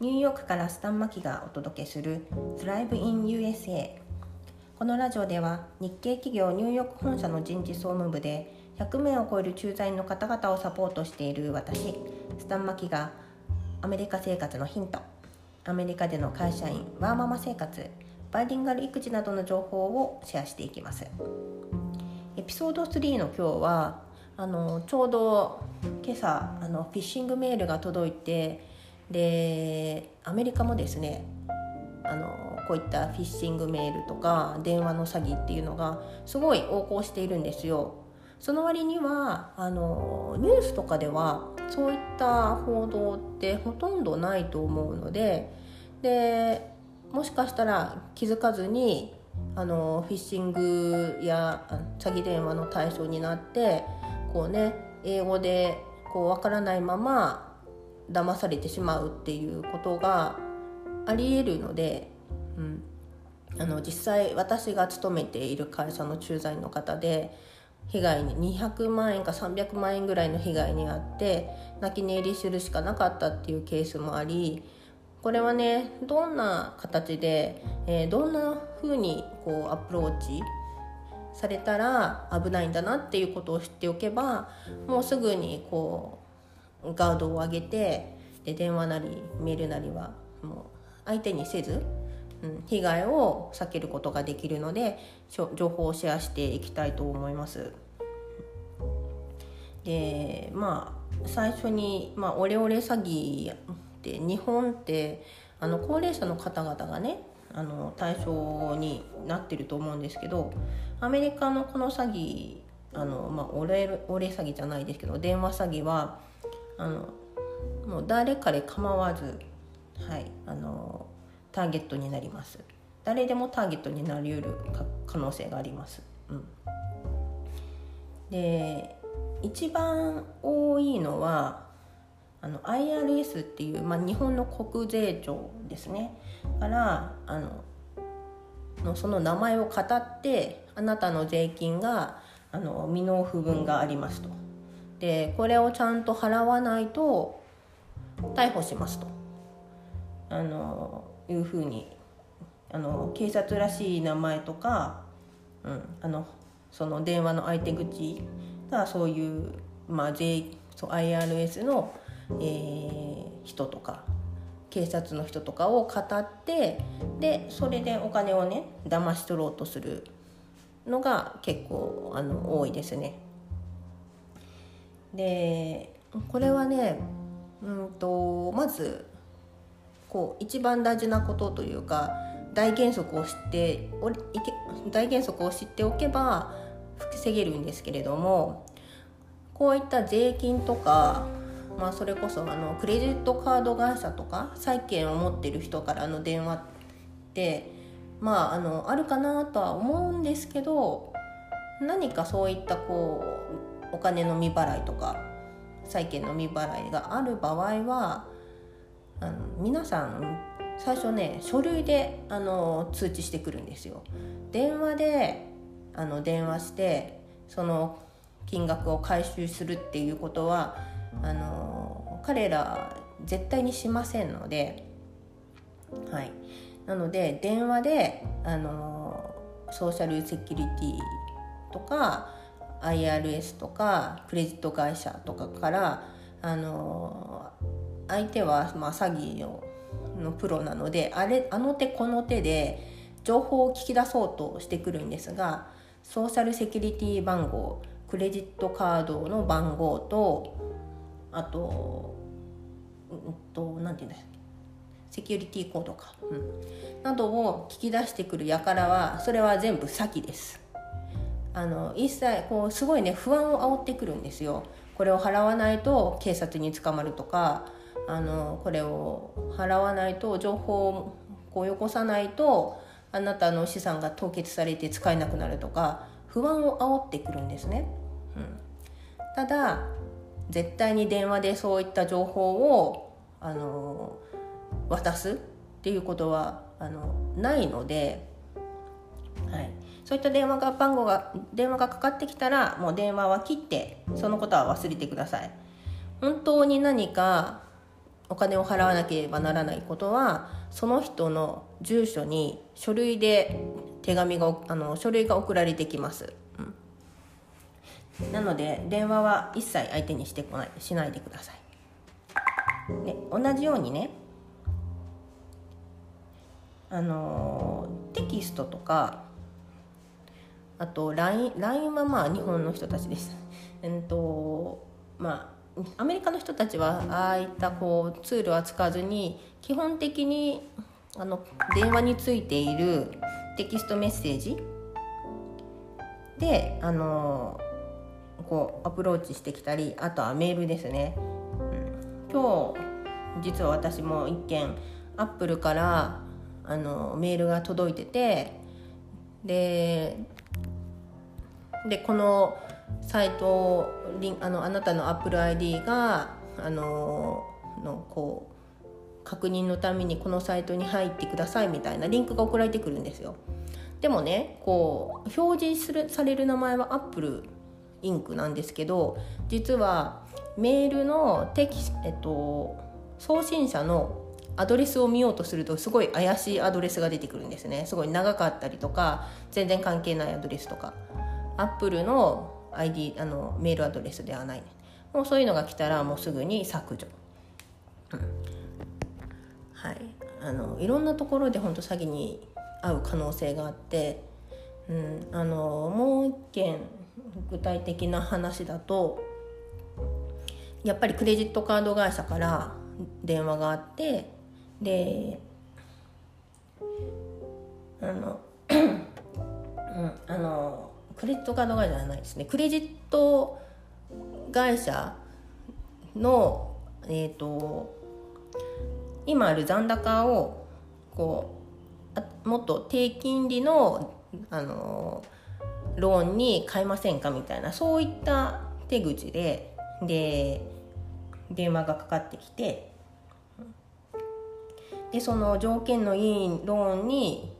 ニューヨークからスタンマキがお届けする Thrive in USA このラジオでは日系企業ニューヨーク本社の人事総務部で100名を超える駐在員の方々をサポートしている私スタンマキがアメリカ生活のヒントアメリカでの会社員ワーママ生活バイリンガル育児などの情報をシェアしていきます。エピソード3の今日はあのちょうど今朝あのフィッシングメールが届いてでアメリカもですねあのこういったフィッシングメールとか電話の詐欺っていうのがすごい横行しているんですよ。その割にはあのニュースとかではそういった報道ってほとんどないと思うのででもしかしたら気づかずにあのフィッシングや詐欺電話の対象になってこうね英語でこう分からないまま騙されてしまうっていうことがありえるので、うん、あの実際私が勤めている会社の駐在の方で被害に200万円か300万円ぐらいの被害に遭って泣き寝入りするしかなかったっていうケースもありこれはねどんな形で、えー、どんな風にこうアプローチされたら危ないんだなっていうことを知っておけばもうすぐにこうガードを上げてで電話なりメールなりはもう相手にせず、うん、被害を避けることができるので情報をシェアしていきたいと思います。でまあ最初に、まあ、オレオレ詐欺って日本ってあの高齢者の方々がねあの対象になってると思うんですけどアメリカのこの詐欺あの、まあ、オレオレ詐欺じゃないですけど電話詐欺はあのもう誰彼構わず、はい、あのターゲットになります。誰でもターゲットになりうる可能性があります、うん、で一番多いのはあの IRS っていう、まあ、日本の国税庁ですね。からあののその名前を語ってあなたの税金があの未納付分がありますと。でこれをちゃんと払わないと逮捕しますとあのいうふうにあの警察らしい名前とか、うん、あのその電話の相手口がそういう、まあ、そう IRS のえー、人とか警察の人とかを語ってでそれでお金をね騙し取ろうとするのが結構あの多いですね。でこれはねうんとまずこう一番大事なことというか大原則を知ってお大原則を知っておけば防げるんですけれどもこういった税金とかまあ、それこそあのクレジットカード会社とか債券を持ってる人からの電話ってまああのあるかなとは思うんですけど何かそういったこうお金の未払いとか債券の未払いがある場合はあの皆さん最初ね書類であの通知してくるんですよ。電話であの電話してその金額を回収するっていうことはあの彼ら絶対にしませんので、はい、なので電話であのソーシャルセキュリティとか IRS とかクレジット会社とかからあの相手はまあ詐欺ののプロなのであれあの手この手で情報を聞き出そうとしてくるんですがソーシャルセキュリティ番号クレジットカードの番号とあとうんと何て言うんだセキュリティコードか、うん、などを聞き出してくる輩はそれは全部詐欺です。あの一切こうすごいね不安を煽ってくるんですよ。これを払わないと警察に捕まるとかあのこれを払わないと情報をこうよこさないとあなたの資産が凍結されて使えなくなるとか不安を煽ってくるんですね、うん、ただ絶対に電話でそういった情報をあの渡すっていうことはあのないので、はい、そういった電話が番号が電話がかかってきたらもう電話は切ってそのことは忘れてください。本当に何かお金を払わなければならないことはその人の住所に書類で手紙があの書類が送られてきます、うん、なので電話は一切相手にしてこないしないでください。で同じようにねあのテキストとかあと LINE, LINE はまあ日本の人たちです。えっとまあアメリカの人たちはああいったこうツールは使わずに基本的にあの電話についているテキストメッセージ？であのこうアプローチしてきたりあとはメールですね、今日実は私も一件アップルからあのメールが届いててででこのサイトリンあのあなたの AppleID があののこう確認のためにこのサイトに入ってくださいみたいなリンクが送られてくるんですよ。でもねこう表示するされる名前は Apple インクなんですけど実はメールのテキ、えっと、送信者のアドレスを見ようとするとすごい怪しいアドレスが出てくるんですね。すごい長かったりとか全然関係ないアドレスとか。アップルの ID あのメールアドレスではない、もうそういうのが来たらもうすぐに削除、うん、はい。あのいろんなところで本当詐欺に遭う可能性があって、うん、あのもう一件具体的な話だとやっぱりクレジットカード会社から電話があってであのうん、あのクレジットカード会社じゃないですね。クレジット会社のえっ、ー、と今ある残高をこうもっと低金利のあのローンに変えませんかみたいなそういった手口でで電話がかかってきてでその条件のいいローンに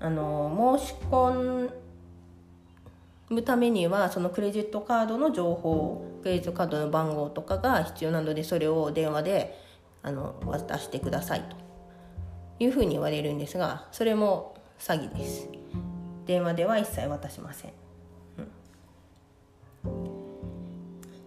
あの申し込んむためにはそのクレジットカードの情報クレジットカードの番号とかが必要なのでそれを電話であの渡してくださいというふうに言われるんですがそれも詐欺です。電話では一切渡しません、う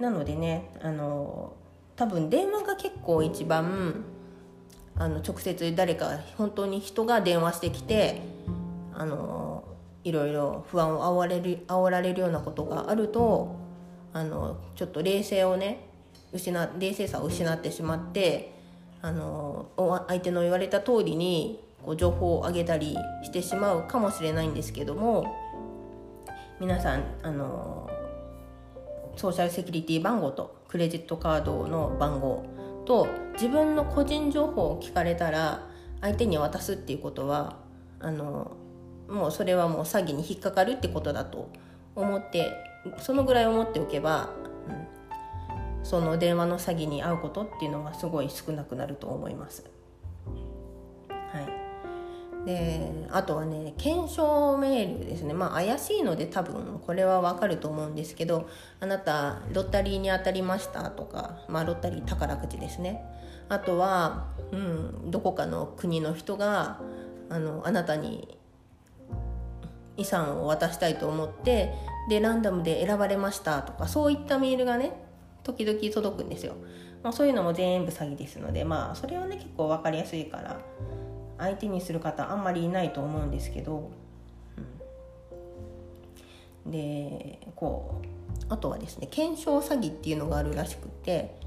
ん、なのでねあの多分電話が結構一番あの直接誰か本当に人が電話してきてあのいろいろ不安を煽られる煽られるようなことがあるとあのちょっと冷静をね失冷静さを失ってしまってあの相手の言われた通りにこう情報をあげたりしてしまうかもしれないんですけども皆さんあのソーシャルセキュリティ番号とクレジットカードの番号と自分の個人情報を聞かれたら相手に渡すっていうことはあのもうそれはもう詐欺に引っかかるってことだと思ってそのぐらい思っておけば、うん、その電話の詐欺に遭うことっていうのはすごい少なくなると思います。はい。であとはね検証メールですね。まあ怪しいので多分これはわかると思うんですけどあなたロッタリーに当たりましたとか、まあ、ロッタリー宝くじですね。あとは、うん、どこかの国の人があのあなたに遺産を渡したいと思ってでランダムで選ばれましたとかそういったメールがね時々届くんですよ、まあ、そういうのも全部詐欺ですのでまあそれはね結構分かりやすいから相手にする方あんまりいないと思うんですけど、うん、でこうあとはですね検証詐欺っていうのがあるらしくて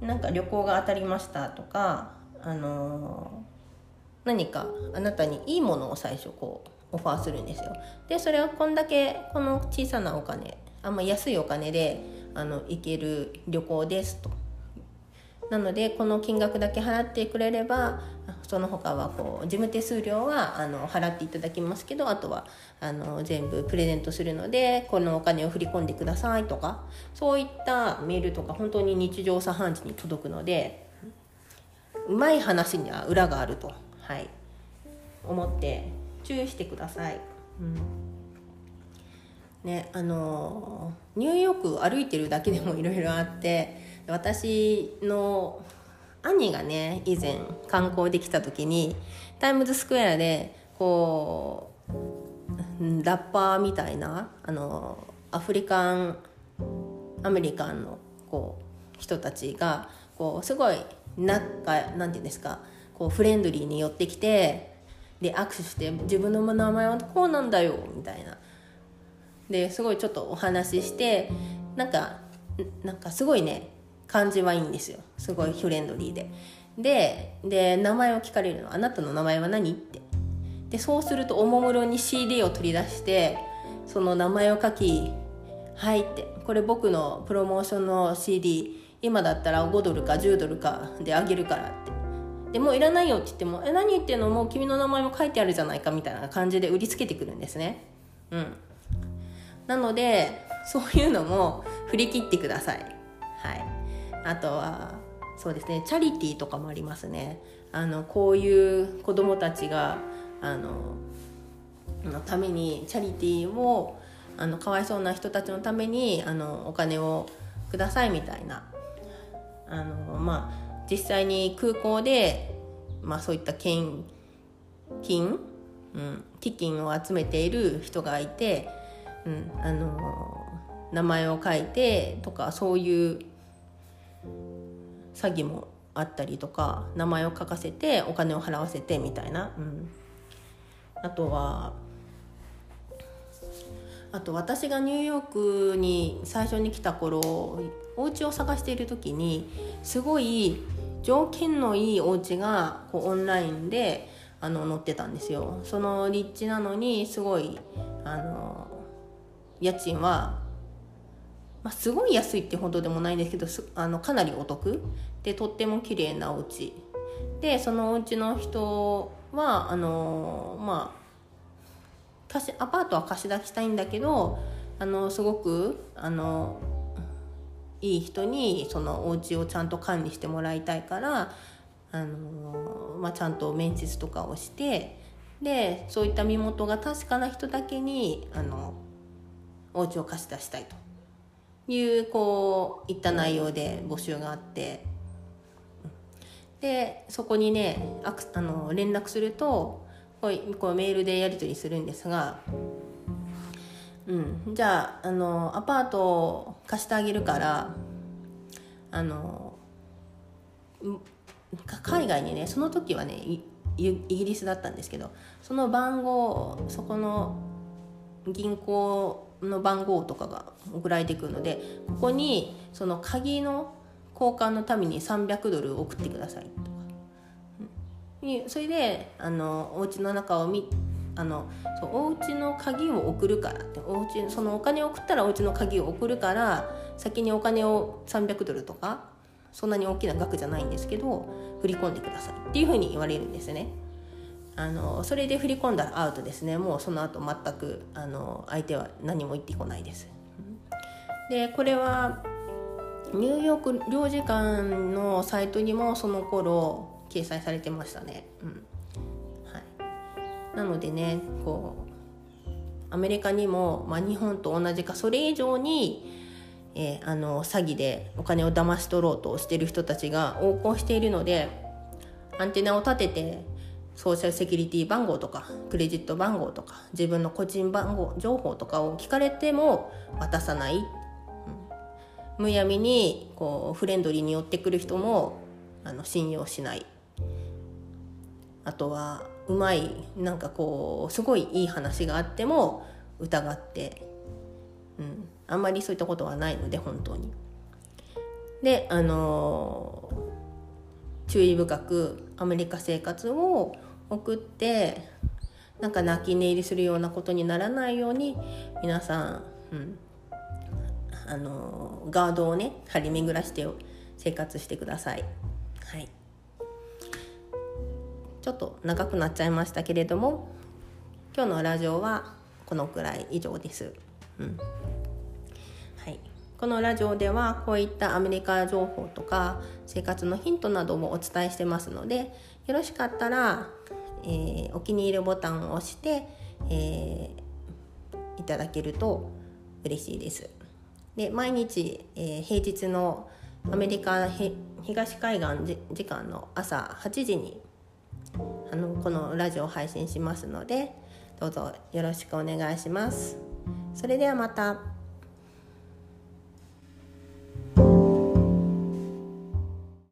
なんか旅行が当たりましたとかあの何かあなたにいいものを最初こうオファーするんですよ。でそれはこんだけこの小さなお金あんま安いお金であの行ける旅行ですと。なのでこの金額だけ払ってくれればその他はこう事務手数料はあの払っていただきますけどあとはあの全部プレゼントするのでこのお金を振り込んでくださいとかそういったメールとか本当に日常茶飯事に届くのでうまい話には裏があると、はい、思って注意してください。うんねあのニューヨーク歩いてるだけでもいろいろあって私の兄がね以前観光できた時にタイムズスクエアでこうラッパーみたいなあのアフリカンアメリカンのこう人たちがこうすごい仲なんていうんですかこうフレンドリーに寄ってきてで握手して自分の名前はこうなんだよみたいな。ですごいちょっとお話ししてなんかなんかすごいね感じはいいんですよ。すごいフレンドリーで。でで名前を聞かれるの「あなたの名前は何?」って。でそうするとおもむろに CD を取り出してその名前を書き「はい」って。これ僕のプロモーションの CD 今だったら5ドルか10ドルかであげるからって。でもういらないよって言っても「え何言ってんの？もう君の名前も書いてあるじゃないか」みたいな感じで売りつけてくるんですね。うん。なのでそういうのも振り切ってください。はい。あとはそうですね。チャリティーとかもありますね。あのこういう子どもたちがあののためにチャリティーをあのかわいそうな人たちのためにあのお金をくださいみたいな。あのまあ実際に空港で、まあ、そういった献金、うん、基金を集めている人がいて、うん、あの名前を書いてとかそういう詐欺もあったりとか名前を書かせてお金を払わせてみたいな、うん、あとはあと私がニューヨークに最初に来た頃お家を探している時にすごい条件のいいお家がこうオンラインであの載ってたんですよ。その立地なのにすごいあの家賃はまあ、すごい安いってほどでもないんですけどあのかなりお得。でとっても綺麗なお家。でそのお家の人はあのまあ貸しアパートは貸し出したいんだけどあのすごくあのいい人にそのお家をちゃんと管理してもらいたいからあの、まあ、ちゃんと面接とかをしてでそういった身元が確かな人だけにあのお家を貸し出したいと。いうこういった内容で募集があって。でそこにねあの連絡するとこうこうメールでやり取りするんですが、うん、じゃああのアパートを貸してあげるからあの海外にねその時はねイギリスだったんですけどその番号そこの銀行の番号とかが送られてくるのでここにその鍵の交換のために300ドル送ってくださいとか、それであのお家の中を見あのそうお家の鍵を送るからってお家そのお金を送ったらお家の鍵を送るから先にお金を300ドルとかそんなに大きな額じゃないんですけど振り込んでくださいっていうふうに言われるんですね。あのそれで振り込んだらアウトですねもうその後全くあの相手は何も言ってこないです。でこれはニューヨーク領事館のサイトにもその頃掲載されてましたね。うん、なのでねこうアメリカにも、まあ、日本と同じかそれ以上に、えー、あの詐欺でお金を騙し取ろうとしてる人たちが横行しているのでアンテナを立ててソーシャルセキュリティ番号とかクレジット番号とか自分の個人番号情報とかを聞かれても渡さない、うん、むやみにこうフレンドリーに寄ってくる人もあの信用しない。あとはうまいなんかこうすごいいい話があっても疑って、うん、あんまりそういったことはないので本当に。であのー、注意深くアメリカ生活を送ってなんか泣き寝入りするようなことにならないように皆さん、うん、あのガードをね張り巡らして生活してください。はいちょっと長くなっちゃいましたけれども今日のラジオはこのくらい以上です。うんはい、このラジオではこういったアメリカ情報とか生活のヒントなどもお伝えしてますのでよろしかったらえー、お気に入りボタンを押して、えー、いただけると嬉しいです。で毎日、えー、平日の、アメリカ東海岸時間の朝8時にあのこのラジオを配信しますのでどうぞよろしくお願いします。それではまた。